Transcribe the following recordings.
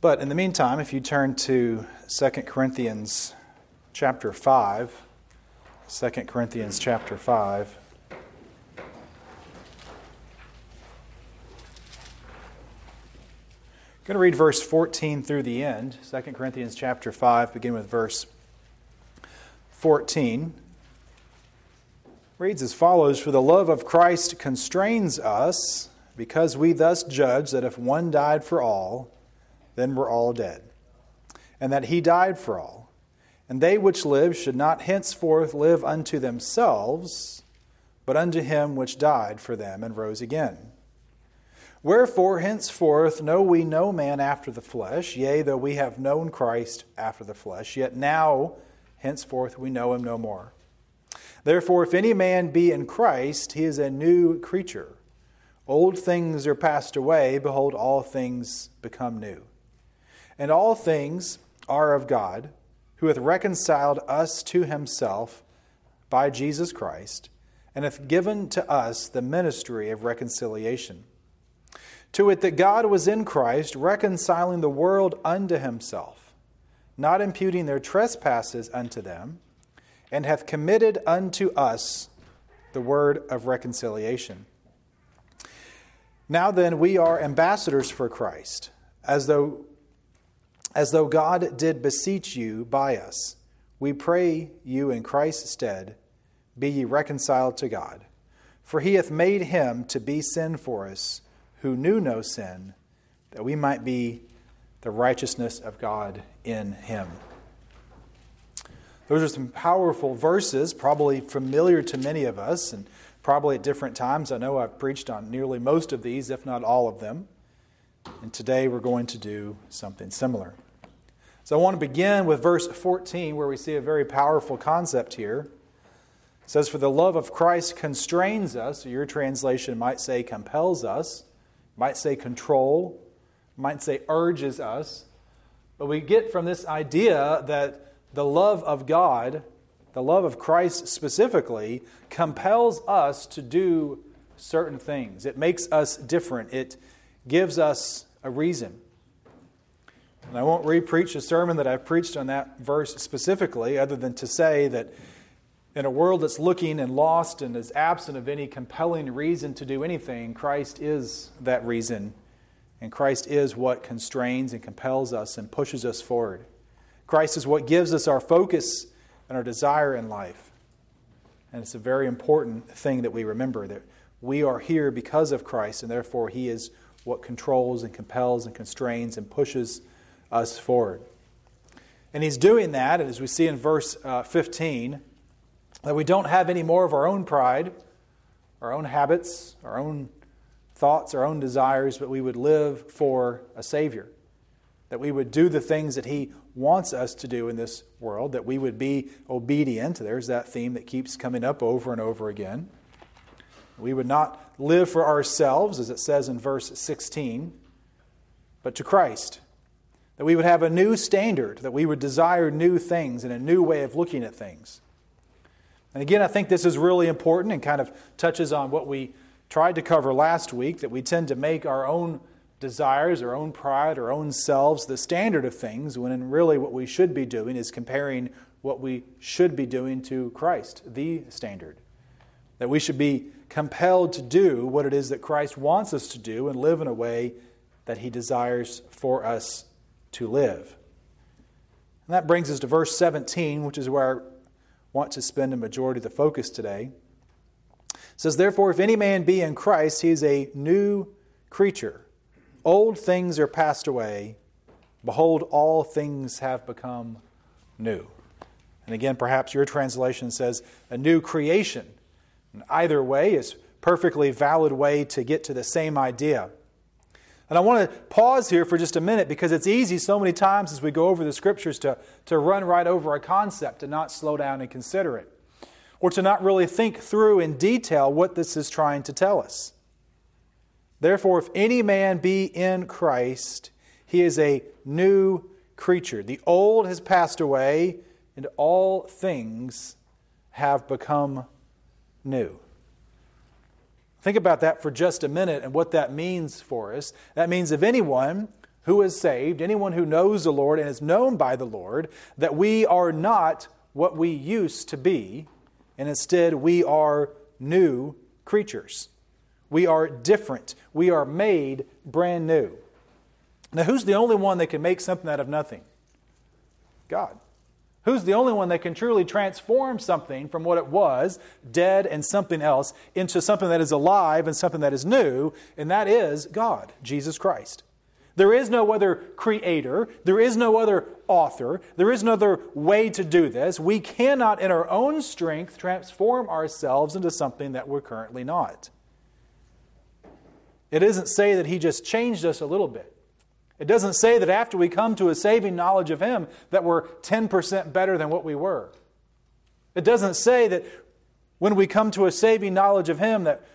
But in the meantime, if you turn to 2 Corinthians chapter 5, 2 Corinthians chapter 5. I'm going to read verse 14 through the end. 2 Corinthians chapter 5, begin with verse 14. Reads as follows For the love of Christ constrains us, because we thus judge that if one died for all, then we're all dead, and that he died for all. And they which live should not henceforth live unto themselves, but unto him which died for them and rose again. Wherefore, henceforth know we no man after the flesh, yea, though we have known Christ after the flesh, yet now, henceforth, we know him no more. Therefore, if any man be in Christ, he is a new creature. Old things are passed away, behold, all things become new. And all things are of God, who hath reconciled us to himself by Jesus Christ, and hath given to us the ministry of reconciliation to it that God was in Christ, reconciling the world unto himself, not imputing their trespasses unto them, and hath committed unto us the word of reconciliation. Now then, we are ambassadors for Christ, as though, as though God did beseech you by us. We pray you in Christ's stead, be ye reconciled to God. For he hath made him to be sin for us who knew no sin, that we might be the righteousness of God in him. Those are some powerful verses, probably familiar to many of us, and probably at different times. I know I've preached on nearly most of these, if not all of them. And today we're going to do something similar. So I want to begin with verse 14, where we see a very powerful concept here. It says, For the love of Christ constrains us, your translation might say compels us might say control, might say urges us. But we get from this idea that the love of God, the love of Christ specifically, compels us to do certain things. It makes us different, it gives us a reason. And I won't repreach a sermon that I've preached on that verse specifically, other than to say that in a world that's looking and lost and is absent of any compelling reason to do anything, Christ is that reason. And Christ is what constrains and compels us and pushes us forward. Christ is what gives us our focus and our desire in life. And it's a very important thing that we remember that we are here because of Christ, and therefore He is what controls and compels and constrains and pushes us forward. And He's doing that, and as we see in verse uh, 15, that we don't have any more of our own pride, our own habits, our own thoughts, our own desires, but we would live for a Savior. That we would do the things that He wants us to do in this world, that we would be obedient. There's that theme that keeps coming up over and over again. We would not live for ourselves, as it says in verse 16, but to Christ. That we would have a new standard, that we would desire new things and a new way of looking at things. And again, I think this is really important and kind of touches on what we tried to cover last week that we tend to make our own desires, our own pride, our own selves the standard of things, when in really what we should be doing is comparing what we should be doing to Christ, the standard. That we should be compelled to do what it is that Christ wants us to do and live in a way that he desires for us to live. And that brings us to verse 17, which is where I want to spend a majority of the focus today. It says, Therefore, if any man be in Christ, he is a new creature. Old things are passed away. Behold, all things have become new. And again, perhaps your translation says a new creation. And either way is perfectly valid way to get to the same idea. And I want to pause here for just a minute because it's easy so many times as we go over the scriptures to, to run right over a concept and not slow down and consider it, or to not really think through in detail what this is trying to tell us. Therefore, if any man be in Christ, he is a new creature. The old has passed away, and all things have become new. Think about that for just a minute and what that means for us. That means if anyone who is saved, anyone who knows the Lord and is known by the Lord, that we are not what we used to be, and instead we are new creatures. We are different. We are made brand new. Now, who's the only one that can make something out of nothing? God. Who's the only one that can truly transform something from what it was, dead and something else, into something that is alive and something that is new? And that is God, Jesus Christ. There is no other creator. There is no other author. There is no other way to do this. We cannot, in our own strength, transform ourselves into something that we're currently not. It doesn't say that He just changed us a little bit. It doesn't say that after we come to a saving knowledge of Him that we're 10% better than what we were. It doesn't say that when we come to a saving knowledge of Him that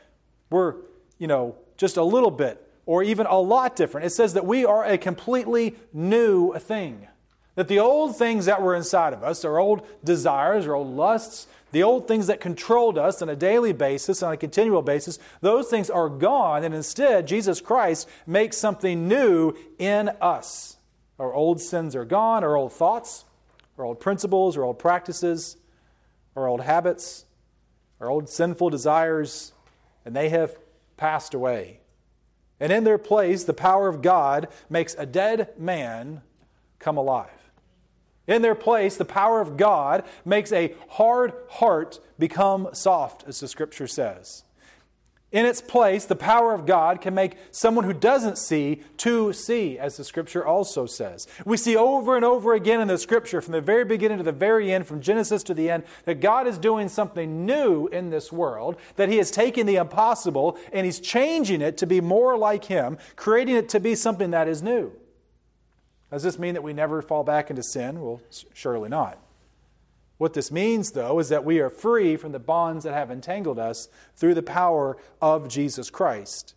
we're, you know, just a little bit or even a lot different. It says that we are a completely new thing. That the old things that were inside of us, our old desires, our old lusts, the old things that controlled us on a daily basis, on a continual basis, those things are gone, and instead, Jesus Christ makes something new in us. Our old sins are gone, our old thoughts, our old principles, our old practices, our old habits, our old sinful desires, and they have passed away. And in their place, the power of God makes a dead man come alive. In their place, the power of God makes a hard heart become soft, as the scripture says. In its place, the power of God can make someone who doesn't see to see, as the scripture also says. We see over and over again in the scripture, from the very beginning to the very end, from Genesis to the end, that God is doing something new in this world, that He is taking the impossible and He's changing it to be more like Him, creating it to be something that is new. Does this mean that we never fall back into sin? Well, surely not. What this means, though, is that we are free from the bonds that have entangled us through the power of Jesus Christ.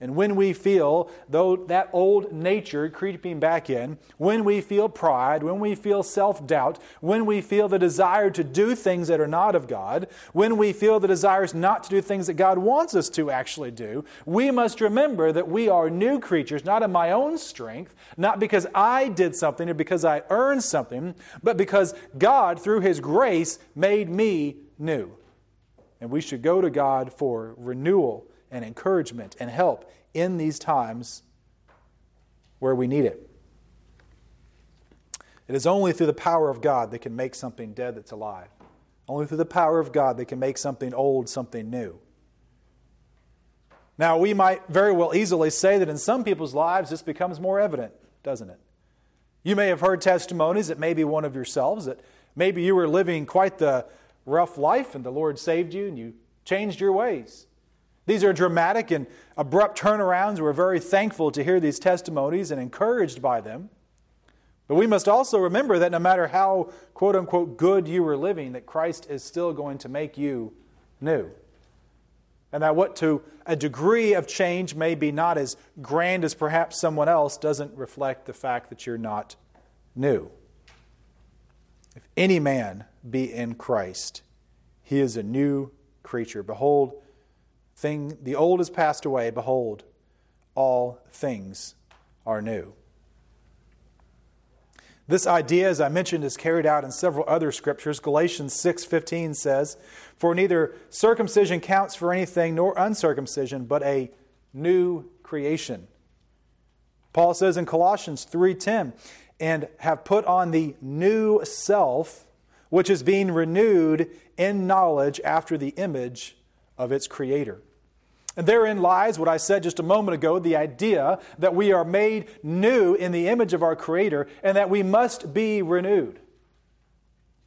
And when we feel though that old nature creeping back in, when we feel pride, when we feel self-doubt, when we feel the desire to do things that are not of God, when we feel the desires not to do things that God wants us to actually do, we must remember that we are new creatures, not in my own strength, not because I did something or because I earned something, but because God, through His grace, made me new. And we should go to God for renewal and encouragement and help in these times where we need it. It is only through the power of God that can make something dead that's alive. Only through the power of God that can make something old something new. Now, we might very well easily say that in some people's lives this becomes more evident, doesn't it? You may have heard testimonies, it may be one of yourselves, that maybe you were living quite the rough life and the Lord saved you and you changed your ways. These are dramatic and abrupt turnarounds. We're very thankful to hear these testimonies and encouraged by them. But we must also remember that no matter how, quote unquote, good you were living, that Christ is still going to make you new. And that what to a degree of change may be not as grand as perhaps someone else doesn't reflect the fact that you're not new. If any man be in Christ, he is a new creature. Behold, thing the old has passed away. Behold all things are new. This idea as i mentioned is carried out in several other scriptures. Galatians 6.15 says for neither circumcision counts for anything nor uncircumcision but a new creation. Paul says in colossians 3.10 and have put on the new self which is being renewed in knowledge after the image of its creator. And therein lies what I said just a moment ago the idea that we are made new in the image of our Creator and that we must be renewed.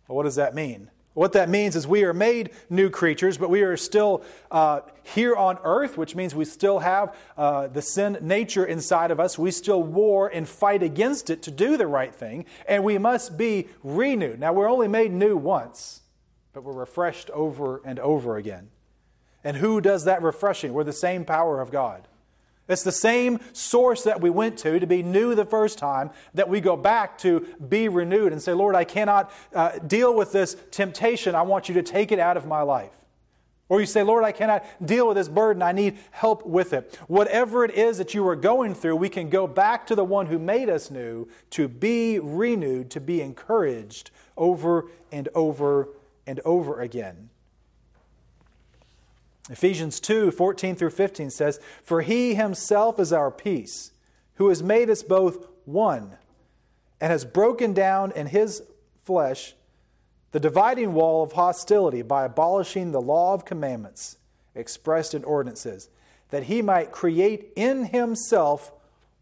Well, what does that mean? What that means is we are made new creatures, but we are still uh, here on earth, which means we still have uh, the sin nature inside of us. We still war and fight against it to do the right thing, and we must be renewed. Now, we're only made new once, but we're refreshed over and over again. And who does that refreshing? We're the same power of God. It's the same source that we went to to be new the first time that we go back to be renewed and say, Lord, I cannot uh, deal with this temptation. I want you to take it out of my life. Or you say, Lord, I cannot deal with this burden. I need help with it. Whatever it is that you are going through, we can go back to the one who made us new to be renewed, to be encouraged over and over and over again. Ephesians 2 14 through 15 says, For he himself is our peace, who has made us both one, and has broken down in his flesh the dividing wall of hostility by abolishing the law of commandments expressed in ordinances, that he might create in himself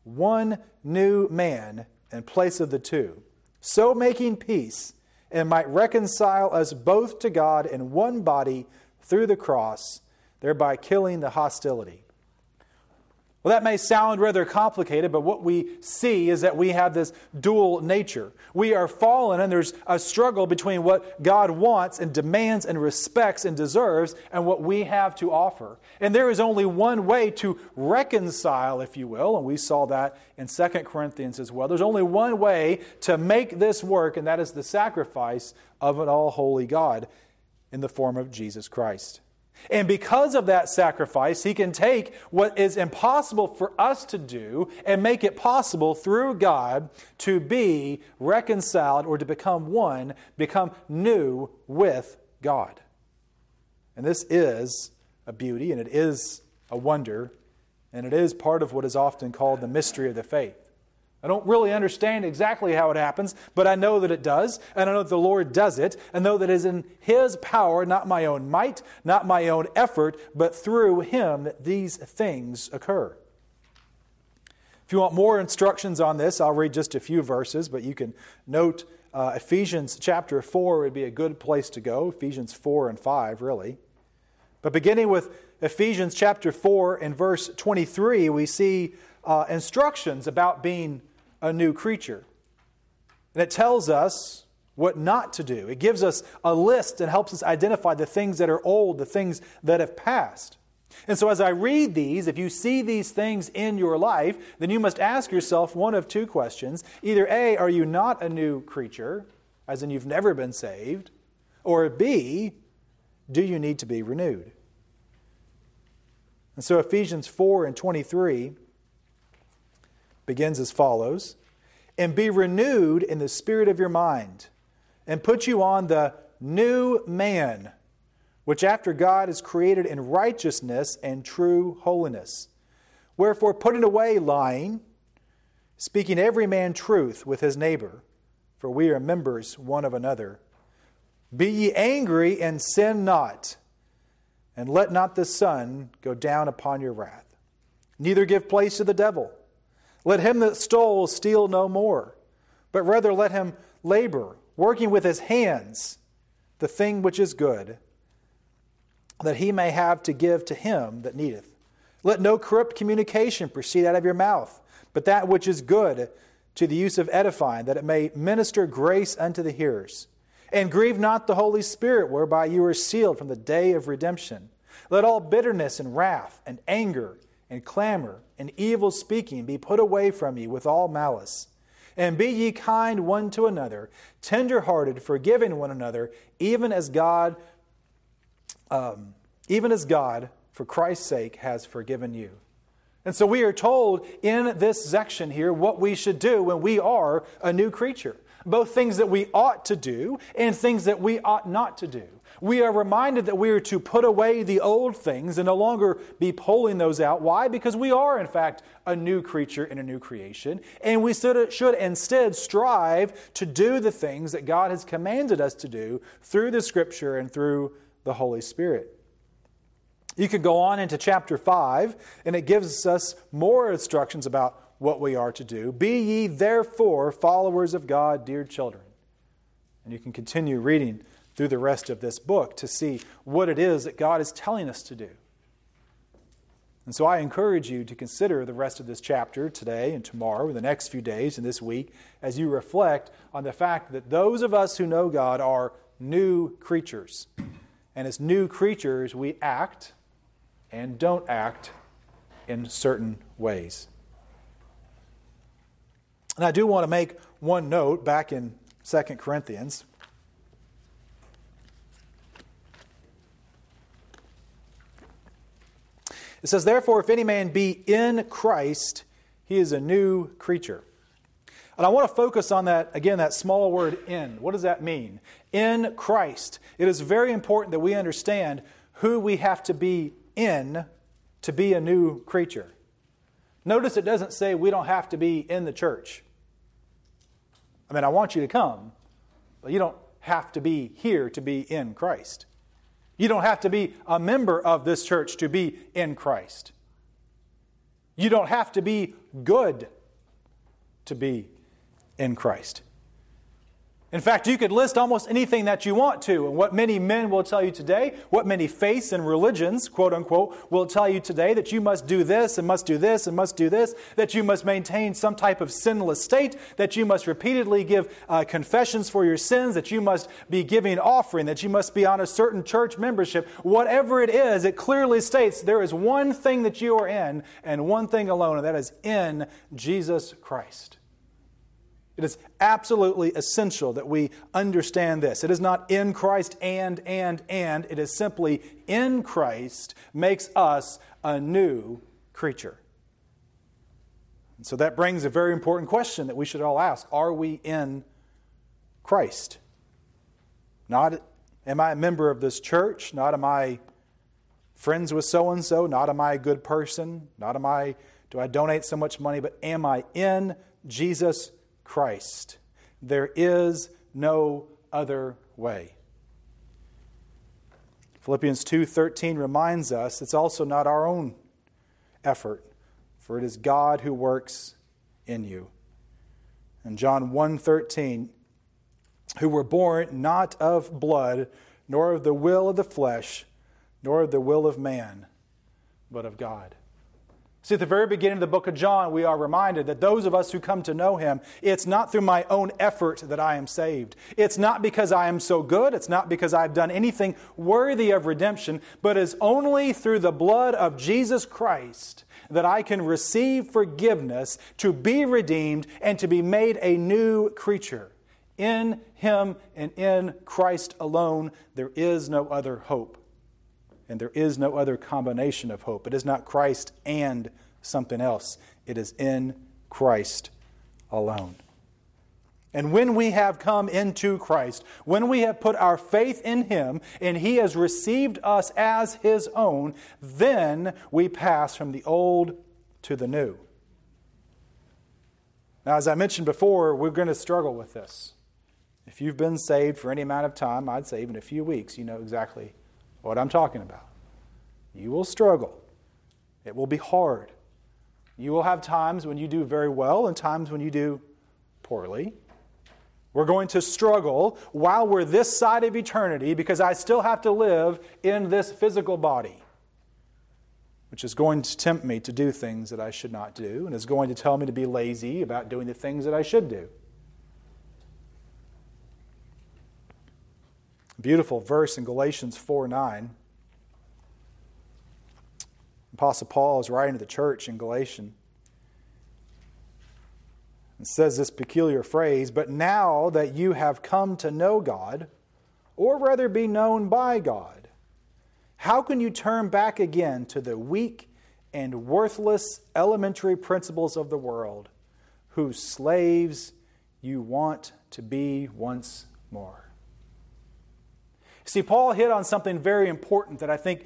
one new man in place of the two, so making peace, and might reconcile us both to God in one body through the cross, thereby killing the hostility. Well, that may sound rather complicated, but what we see is that we have this dual nature. We are fallen, and there's a struggle between what God wants and demands and respects and deserves and what we have to offer. And there is only one way to reconcile, if you will, and we saw that in 2 Corinthians as well. There's only one way to make this work, and that is the sacrifice of an all holy God in the form of Jesus Christ. And because of that sacrifice, he can take what is impossible for us to do and make it possible through God to be reconciled or to become one, become new with God. And this is a beauty and it is a wonder and it is part of what is often called the mystery of the faith. I don't really understand exactly how it happens, but I know that it does, and I know that the Lord does it, and know that it is in His power, not my own might, not my own effort, but through Him that these things occur. If you want more instructions on this, I'll read just a few verses, but you can note uh, Ephesians chapter 4 would be a good place to go, Ephesians 4 and 5, really. But beginning with Ephesians chapter 4 and verse 23, we see uh, instructions about being a new creature. And it tells us what not to do. It gives us a list and helps us identify the things that are old, the things that have passed. And so, as I read these, if you see these things in your life, then you must ask yourself one of two questions. Either A, are you not a new creature, as in you've never been saved? Or B, do you need to be renewed? And so, Ephesians 4 and 23 begins as follows And be renewed in the spirit of your mind, and put you on the new man, which after God is created in righteousness and true holiness. Wherefore, putting away lying, speaking every man truth with his neighbor, for we are members one of another. Be ye angry and sin not, and let not the sun go down upon your wrath. Neither give place to the devil. Let him that stole steal no more, but rather let him labor, working with his hands the thing which is good, that he may have to give to him that needeth. Let no corrupt communication proceed out of your mouth, but that which is good to the use of edifying, that it may minister grace unto the hearers. And grieve not the Holy Spirit, whereby you are sealed from the day of redemption. Let all bitterness and wrath and anger and clamor and evil speaking be put away from you with all malice. And be ye kind one to another, tenderhearted, forgiving one another, even as God, um, even as God, for Christ's sake, has forgiven you. And so we are told in this section here what we should do when we are a new creature. Both things that we ought to do and things that we ought not to do we are reminded that we are to put away the old things and no longer be pulling those out. Why? Because we are, in fact, a new creature in a new creation. And we should instead strive to do the things that God has commanded us to do through the Scripture and through the Holy Spirit. You could go on into chapter 5, and it gives us more instructions about what we are to do. Be ye therefore followers of God, dear children. And you can continue reading through the rest of this book to see what it is that God is telling us to do. And so I encourage you to consider the rest of this chapter today and tomorrow, the next few days and this week, as you reflect on the fact that those of us who know God are new creatures. And as new creatures, we act and don't act in certain ways. And I do want to make one note back in 2 Corinthians. It says, Therefore, if any man be in Christ, he is a new creature. And I want to focus on that, again, that small word in. What does that mean? In Christ. It is very important that we understand who we have to be in to be a new creature. Notice it doesn't say we don't have to be in the church. I mean, I want you to come, but you don't have to be here to be in Christ. You don't have to be a member of this church to be in Christ. You don't have to be good to be in Christ. In fact, you could list almost anything that you want to. And what many men will tell you today, what many faiths and religions, quote unquote, will tell you today that you must do this and must do this and must do this, that you must maintain some type of sinless state, that you must repeatedly give uh, confessions for your sins, that you must be giving offering, that you must be on a certain church membership. Whatever it is, it clearly states there is one thing that you are in and one thing alone, and that is in Jesus Christ. It is absolutely essential that we understand this. It is not in Christ and, and, and. It is simply in Christ makes us a new creature. And so that brings a very important question that we should all ask Are we in Christ? Not am I a member of this church? Not am I friends with so and so? Not am I a good person? Not am I do I donate so much money? But am I in Jesus Christ. There is no other way. Philippians 2:13 reminds us it's also not our own effort, for it is God who works in you. And John 1:13 who were born not of blood, nor of the will of the flesh, nor of the will of man, but of God. See, at the very beginning of the book of John, we are reminded that those of us who come to know him, it's not through my own effort that I am saved. It's not because I am so good. It's not because I've done anything worthy of redemption, but it's only through the blood of Jesus Christ that I can receive forgiveness, to be redeemed, and to be made a new creature. In him and in Christ alone, there is no other hope. And there is no other combination of hope. It is not Christ and something else, it is in Christ alone. And when we have come into Christ, when we have put our faith in Him and He has received us as His own, then we pass from the old to the new. Now, as I mentioned before, we're going to struggle with this. If you've been saved for any amount of time, I'd say even a few weeks, you know exactly what I'm talking about. You will struggle. It will be hard. You will have times when you do very well and times when you do poorly. We're going to struggle while we're this side of eternity because I still have to live in this physical body, which is going to tempt me to do things that I should not do and is going to tell me to be lazy about doing the things that I should do. Beautiful verse in Galatians 4 9. Apostle Paul is writing to the church in Galatian. and says this peculiar phrase, but now that you have come to know God, or rather be known by God, how can you turn back again to the weak and worthless elementary principles of the world, whose slaves you want to be once more? See, Paul hit on something very important that I think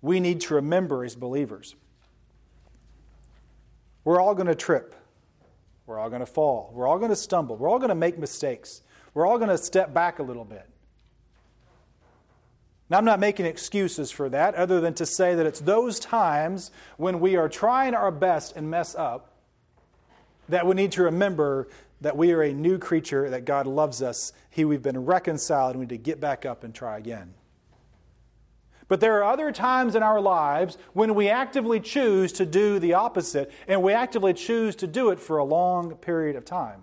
we need to remember as believers. We're all going to trip. We're all going to fall. We're all going to stumble. We're all going to make mistakes. We're all going to step back a little bit. Now, I'm not making excuses for that, other than to say that it's those times when we are trying our best and mess up that we need to remember that we are a new creature, that God loves us, He we've been reconciled, and we need to get back up and try again. But there are other times in our lives when we actively choose to do the opposite, and we actively choose to do it for a long period of time.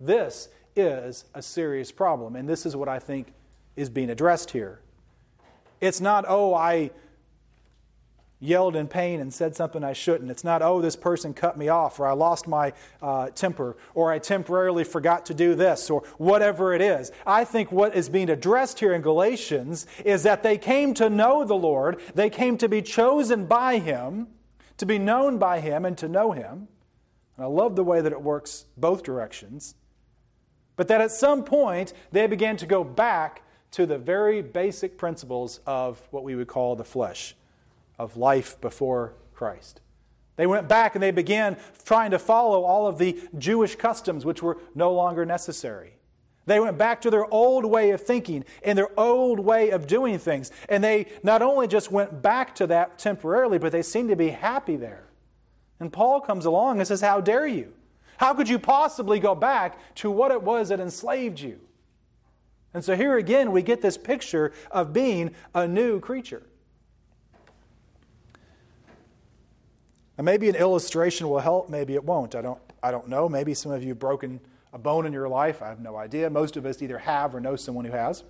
This is a serious problem, and this is what I think is being addressed here. It's not, oh, I yelled in pain and said something I shouldn't. It's not, oh, this person cut me off, or I lost my uh, temper, or I temporarily forgot to do this, or whatever it is. I think what is being addressed here in Galatians is that they came to know the Lord, they came to be chosen by Him, to be known by Him, and to know Him. And I love the way that it works both directions. But that at some point they began to go back to the very basic principles of what we would call the flesh of life before Christ. They went back and they began trying to follow all of the Jewish customs, which were no longer necessary. They went back to their old way of thinking and their old way of doing things. And they not only just went back to that temporarily, but they seemed to be happy there. And Paul comes along and says, How dare you? How could you possibly go back to what it was that enslaved you? And so here again, we get this picture of being a new creature. And maybe an illustration will help, maybe it won't. I don't, I don't know. Maybe some of you have broken a bone in your life. I have no idea. Most of us either have or know someone who has.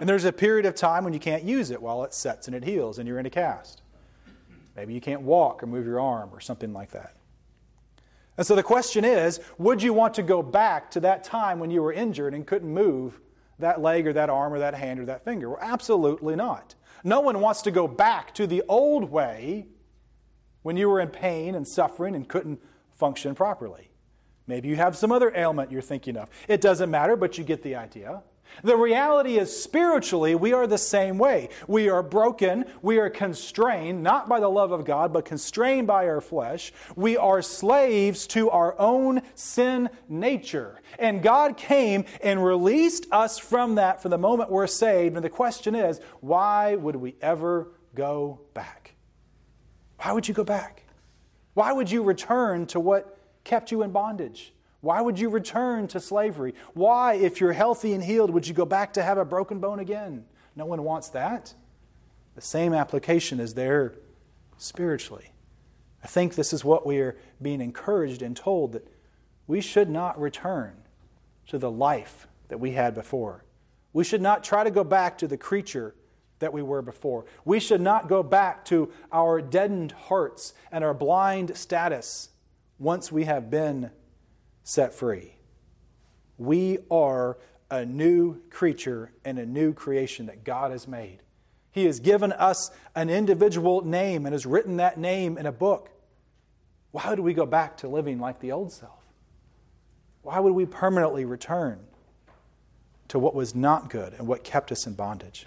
And there's a period of time when you can't use it while it sets and it heals and you're in a cast. Maybe you can't walk or move your arm or something like that. And so the question is would you want to go back to that time when you were injured and couldn't move that leg or that arm or that hand or that finger? Well, absolutely not. No one wants to go back to the old way when you were in pain and suffering and couldn't function properly. Maybe you have some other ailment you're thinking of. It doesn't matter, but you get the idea. The reality is, spiritually, we are the same way. We are broken. We are constrained, not by the love of God, but constrained by our flesh. We are slaves to our own sin nature. And God came and released us from that for the moment we're saved. And the question is, why would we ever go back? Why would you go back? Why would you return to what kept you in bondage? Why would you return to slavery? Why, if you're healthy and healed, would you go back to have a broken bone again? No one wants that. The same application is there spiritually. I think this is what we are being encouraged and told that we should not return to the life that we had before. We should not try to go back to the creature that we were before. We should not go back to our deadened hearts and our blind status once we have been set free. We are a new creature and a new creation that God has made. He has given us an individual name and has written that name in a book. Why do we go back to living like the old self? Why would we permanently return to what was not good and what kept us in bondage?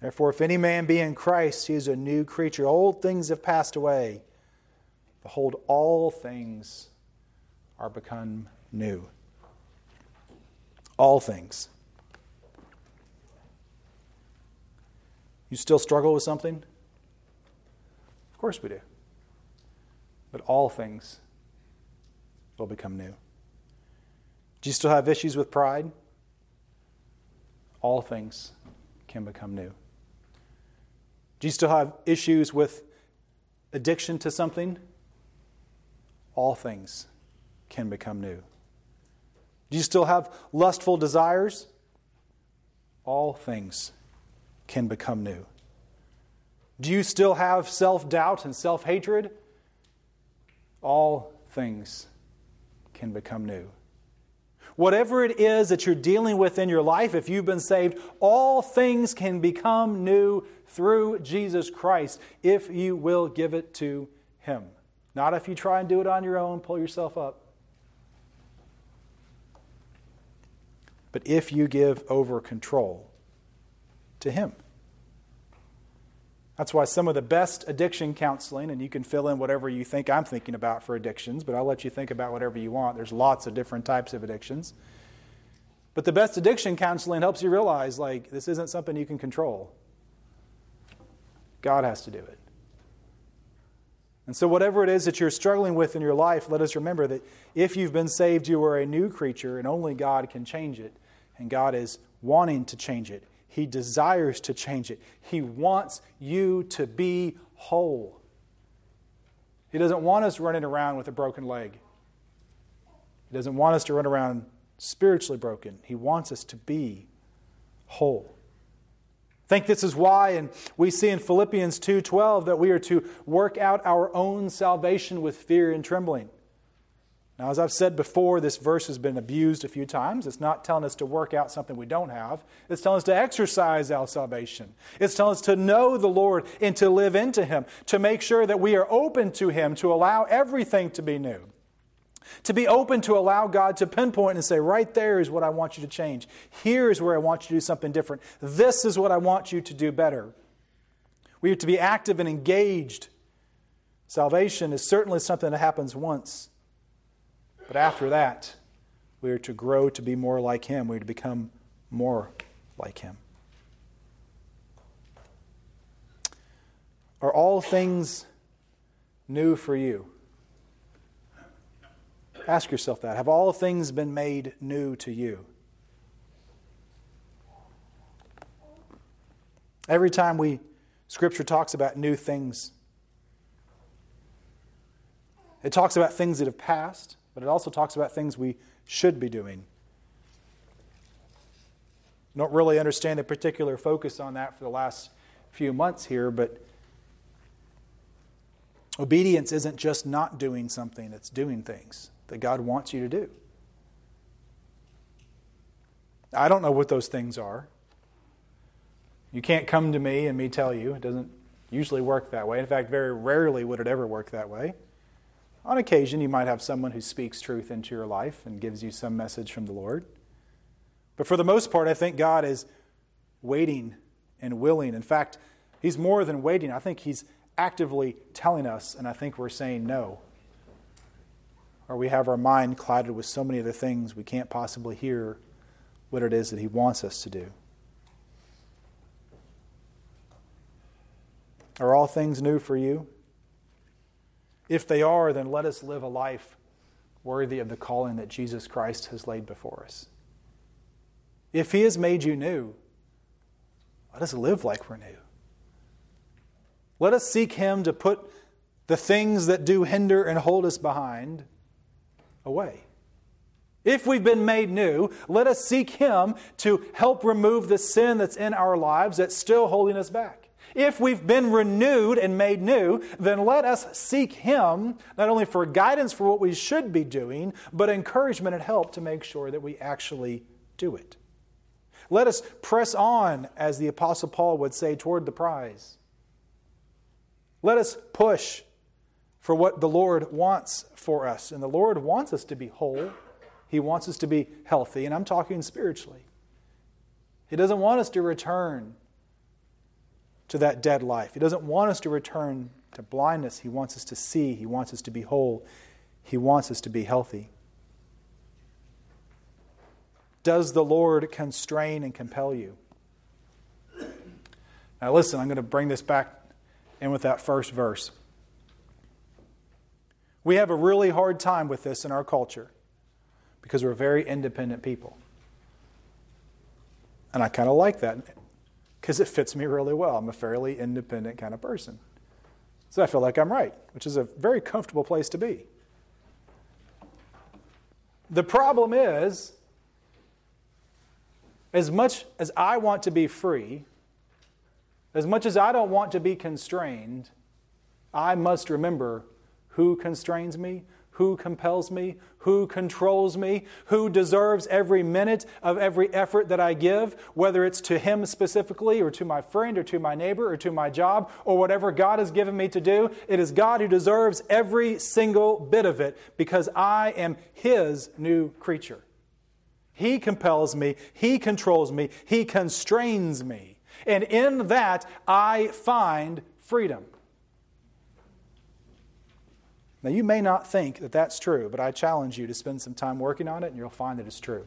Therefore, if any man be in Christ, he is a new creature. Old things have passed away. Behold, all things are become new. All things. You still struggle with something? Of course we do. But all things will become new. Do you still have issues with pride? All things can become new. Do you still have issues with addiction to something? All things can become new. Do you still have lustful desires? All things can become new. Do you still have self doubt and self hatred? All things can become new. Whatever it is that you're dealing with in your life, if you've been saved, all things can become new through Jesus Christ if you will give it to Him. Not if you try and do it on your own, pull yourself up. But if you give over control to Him. That's why some of the best addiction counseling, and you can fill in whatever you think I'm thinking about for addictions, but I'll let you think about whatever you want. There's lots of different types of addictions. But the best addiction counseling helps you realize like this isn't something you can control. God has to do it. And so, whatever it is that you're struggling with in your life, let us remember that if you've been saved, you are a new creature, and only God can change it. And God is wanting to change it. He desires to change it. He wants you to be whole. He doesn't want us running around with a broken leg. He doesn't want us to run around spiritually broken. He wants us to be whole. Think this is why, and we see in Philippians 2:12 that we are to work out our own salvation with fear and trembling. Now, as I've said before, this verse has been abused a few times. It's not telling us to work out something we don't have. It's telling us to exercise our salvation. It's telling us to know the Lord and to live into Him, to make sure that we are open to Him, to allow everything to be new. To be open to allow God to pinpoint and say, right there is what I want you to change. Here is where I want you to do something different. This is what I want you to do better. We are to be active and engaged. Salvation is certainly something that happens once. But after that, we are to grow to be more like Him. We are to become more like Him. Are all things new for you? Ask yourself that. Have all things been made new to you? Every time we scripture talks about new things, it talks about things that have passed, but it also talks about things we should be doing. Don't really understand the particular focus on that for the last few months here, but obedience isn't just not doing something, it's doing things that God wants you to do. I don't know what those things are. You can't come to me and me tell you. It doesn't usually work that way. In fact, very rarely would it ever work that way. On occasion, you might have someone who speaks truth into your life and gives you some message from the Lord. But for the most part, I think God is waiting and willing. In fact, He's more than waiting. I think He's actively telling us, and I think we're saying no. Or we have our mind clouded with so many other things we can't possibly hear what it is that He wants us to do. Are all things new for you? If they are, then let us live a life worthy of the calling that Jesus Christ has laid before us. If He has made you new, let us live like we're new. Let us seek Him to put the things that do hinder and hold us behind away. If we've been made new, let us seek Him to help remove the sin that's in our lives that's still holding us back. If we've been renewed and made new, then let us seek Him not only for guidance for what we should be doing, but encouragement and help to make sure that we actually do it. Let us press on, as the Apostle Paul would say, toward the prize. Let us push for what the Lord wants for us. And the Lord wants us to be whole, He wants us to be healthy, and I'm talking spiritually. He doesn't want us to return to that dead life. He doesn't want us to return to blindness. He wants us to see. He wants us to be whole. He wants us to be healthy. Does the Lord constrain and compel you? Now, listen, I'm going to bring this back in with that first verse. We have a really hard time with this in our culture because we're very independent people. And I kind of like that because it fits me really well. I'm a fairly independent kind of person. So I feel like I'm right, which is a very comfortable place to be. The problem is, as much as I want to be free, as much as I don't want to be constrained, I must remember who constrains me, who compels me, who controls me, who deserves every minute of every effort that I give, whether it's to him specifically, or to my friend, or to my neighbor, or to my job, or whatever God has given me to do. It is God who deserves every single bit of it because I am his new creature. He compels me, he controls me, he constrains me. And in that, I find freedom. Now, you may not think that that's true, but I challenge you to spend some time working on it and you'll find that it's true.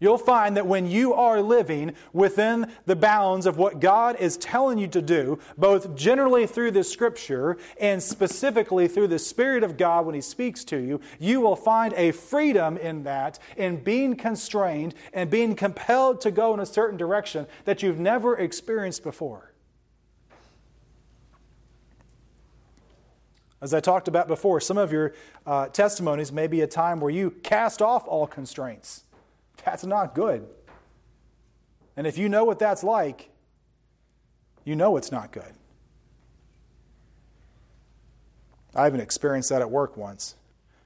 You'll find that when you are living within the bounds of what God is telling you to do, both generally through the Scripture and specifically through the Spirit of God when He speaks to you, you will find a freedom in that, in being constrained and being compelled to go in a certain direction that you've never experienced before. As I talked about before, some of your uh, testimonies may be a time where you cast off all constraints. That's not good. And if you know what that's like, you know it's not good. I even experienced that at work once.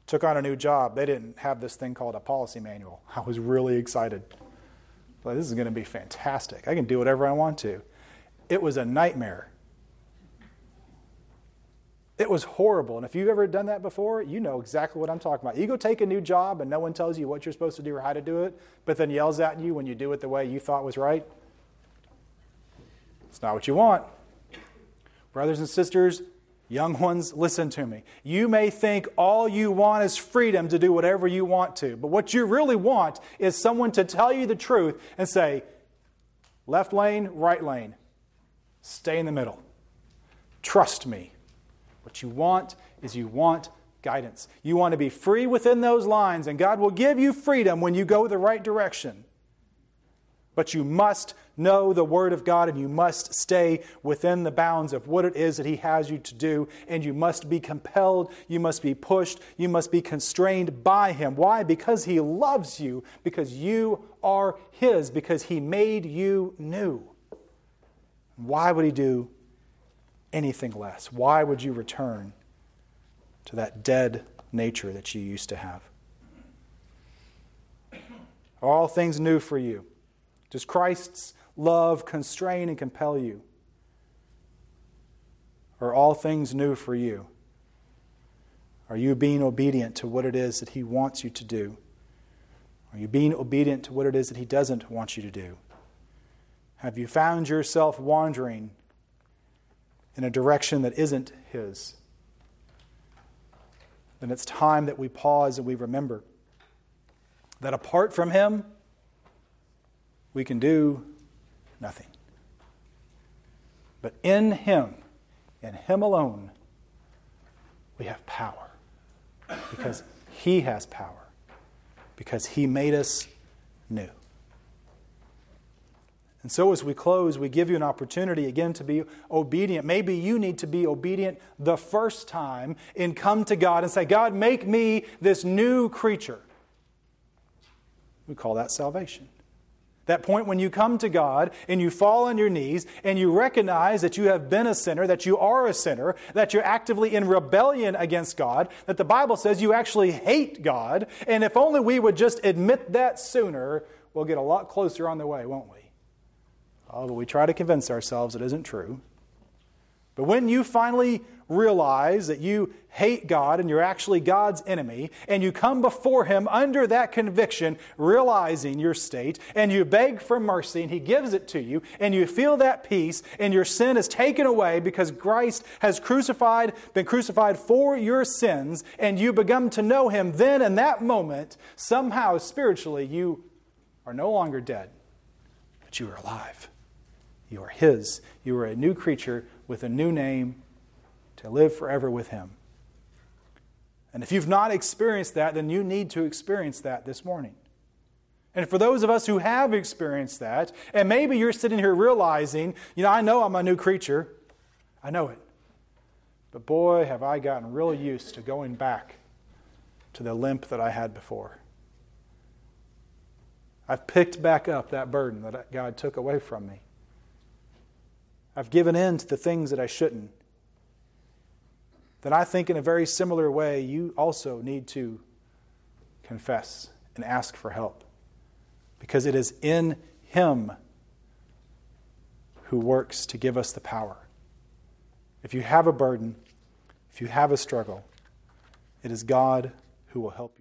Took on a new job. They didn't have this thing called a policy manual. I was really excited. Like, this is going to be fantastic. I can do whatever I want to. It was a nightmare. It was horrible. And if you've ever done that before, you know exactly what I'm talking about. You go take a new job and no one tells you what you're supposed to do or how to do it, but then yells at you when you do it the way you thought was right. It's not what you want. Brothers and sisters, young ones, listen to me. You may think all you want is freedom to do whatever you want to, but what you really want is someone to tell you the truth and say, left lane, right lane, stay in the middle. Trust me. What you want is you want guidance. You want to be free within those lines, and God will give you freedom when you go the right direction. But you must know the Word of God and you must stay within the bounds of what it is that He has you to do. And you must be compelled, you must be pushed, you must be constrained by Him. Why? Because He loves you, because you are His, because He made you new. Why would He do anything less? Why would you return to that dead nature that you used to have? Are all things new for you? Does Christ's love constrain and compel you? Are all things new for you? Are you being obedient to what it is that He wants you to do? Are you being obedient to what it is that He doesn't want you to do? Have you found yourself wandering in a direction that isn't His, then it's time that we pause and we remember that apart from Him, we can do nothing. But in Him, in Him alone, we have power. Because He has power. Because He made us new. And so, as we close, we give you an opportunity again to be obedient. Maybe you need to be obedient the first time and come to God and say, God, make me this new creature. We call that salvation. That point when you come to God and you fall on your knees and you recognize that you have been a sinner, that you are a sinner, that you're actively in rebellion against God, that the Bible says you actually hate God. And if only we would just admit that sooner, we'll get a lot closer on the way, won't we? Although we try to convince ourselves it isn't true. But when you finally realize that you hate God and you're actually God's enemy, and you come before Him under that conviction, realizing your state, and you beg for mercy, and He gives it to you, and you feel that peace, and your sin is taken away because Christ has crucified, been crucified for your sins, and you become to know Him, then in that moment, somehow spiritually, you are no longer dead, but you are alive. You are His. You are a new creature with a new name to live forever with Him. And if you've not experienced that, then you need to experience that this morning. And for those of us who have experienced that, and maybe you're sitting here realizing, you know, I know I'm a new creature, I know it. But boy, have I gotten really used to going back to the limp that I had before. I've picked back up that burden that God took away from me. I've given in to the things that I shouldn't, then I think in a very similar way, you also need to confess and ask for help. Because it is in Him who works to give us the power. If you have a burden, if you have a struggle, it is God who will help you.